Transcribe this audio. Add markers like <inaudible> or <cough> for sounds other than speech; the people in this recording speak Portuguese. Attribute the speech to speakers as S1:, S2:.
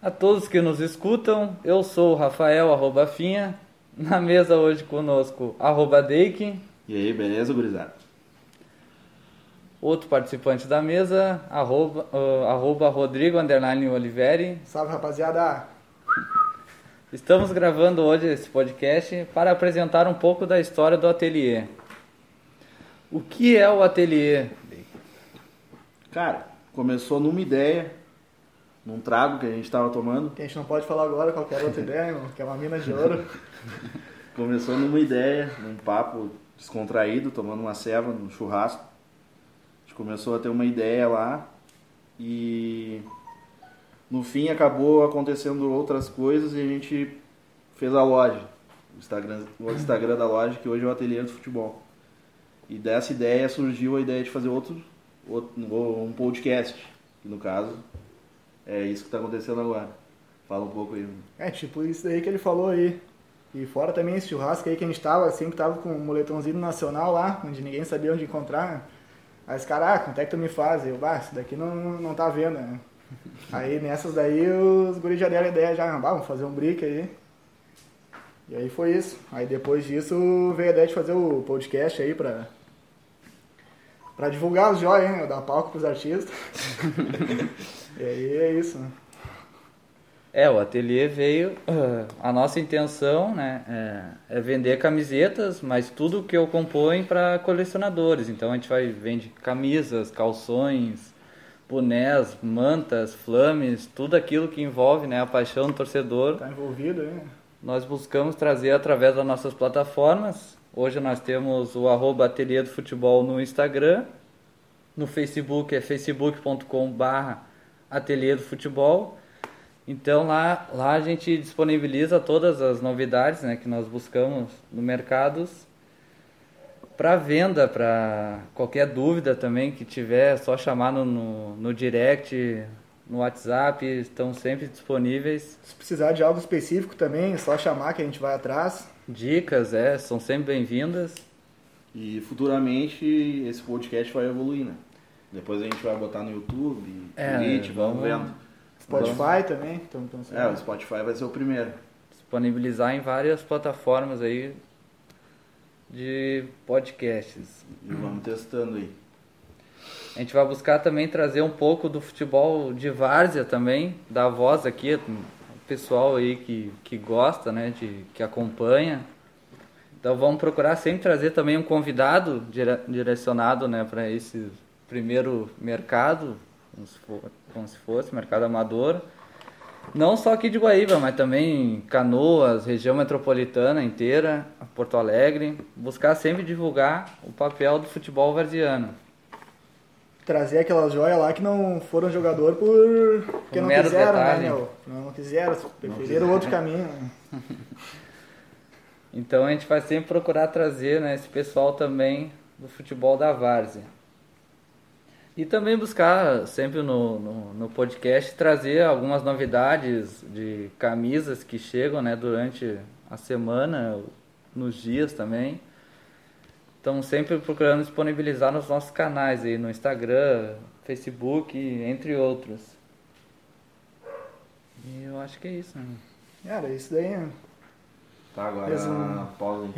S1: A todos que nos escutam, eu sou o Rafael, arroba Finha. Na mesa hoje conosco, arroba Deik.
S2: E aí, beleza, gurizada?
S1: Outro participante da mesa, arroba, uh, arroba Rodrigo Underline Oliveri.
S3: Salve, rapaziada!
S1: Estamos gravando hoje esse podcast para apresentar um pouco da história do ateliê. O que é o ateliê?
S2: Cara, começou numa ideia, num trago que a gente estava tomando.
S3: Que a gente não pode falar agora qualquer outra ideia, irmão, que é uma mina de ouro. <laughs>
S2: Começou numa ideia, num papo descontraído, tomando uma ceva, num churrasco. A gente começou a ter uma ideia lá e no fim acabou acontecendo outras coisas e a gente fez a loja, o Instagram, o Instagram da loja, que hoje é o Ateliê do Futebol. E dessa ideia surgiu a ideia de fazer outro, outro um podcast, que no caso é isso que está acontecendo agora. Fala um pouco aí.
S3: É, tipo isso daí que ele falou aí. E fora também esse churrasco aí que a gente tava, assim, que tava com um moletomzinho nacional lá, onde ninguém sabia onde encontrar. Aí os caras, ah, quanto é que tu me faz? Eu, bah, isso daqui não, não tá vendo, né? <laughs> Aí nessas daí os guris já deram a ideia, já, ah, vamos fazer um brick aí. E aí foi isso. Aí depois disso veio a ideia de fazer o podcast aí pra, pra divulgar os joias, hein? Dar palco pros artistas. <laughs> e aí é isso, né?
S1: É, o ateliê veio. Uh, a nossa intenção né, é, é, vender camisetas, mas tudo que eu compõe para colecionadores. Então a gente vai vende camisas, calções, bonés, mantas, flames, tudo aquilo que envolve né, a paixão do torcedor.
S3: Tá envolvido, hein?
S1: Nós buscamos trazer através das nossas plataformas. Hoje nós temos o arroba Ateliê do Futebol no Instagram. No Facebook é facebook.com barra Ateliê do Futebol. Então lá, lá a gente disponibiliza todas as novidades né, que nós buscamos no mercados para venda, para qualquer dúvida também que tiver, é só chamar no, no, no, direct, no WhatsApp, estão sempre disponíveis.
S3: Se precisar de algo específico também, é só chamar que a gente vai atrás.
S1: Dicas, é, são sempre bem-vindas.
S2: E futuramente esse podcast vai evoluir, né? Depois a gente vai botar no YouTube, é, Twitch, vamos vendo.
S3: Spotify vamos... também. Então, então,
S2: é, o Spotify vai ser o primeiro.
S1: Disponibilizar em várias plataformas aí, de podcasts.
S2: E vamos testando aí.
S1: A gente vai buscar também trazer um pouco do futebol de várzea também, da voz aqui, o pessoal aí que, que gosta, né, de, que acompanha. Então vamos procurar sempre trazer também um convidado dire, direcionado né, para esse primeiro mercado, como se, for, como se fosse mercado amador não só aqui de Guaíba, mas também Canoas, região metropolitana inteira, Porto Alegre. Buscar sempre divulgar o papel do futebol varziano.
S3: Trazer aquelas joias lá que não foram jogador por... porque um não quiseram, né, detalhe. né, meu? Não quiseram, preferiram outro caminho. <laughs>
S1: então a gente vai sempre procurar trazer né, esse pessoal também do futebol da várzea. E também buscar sempre no, no, no, podcast trazer algumas novidades de camisas que chegam né, durante a semana, nos dias também. Estamos sempre procurando disponibilizar nos nossos canais aí, no Instagram, Facebook, entre outros. E eu acho que é isso. Né?
S3: Cara, isso daí.
S2: Tá, agora pausa.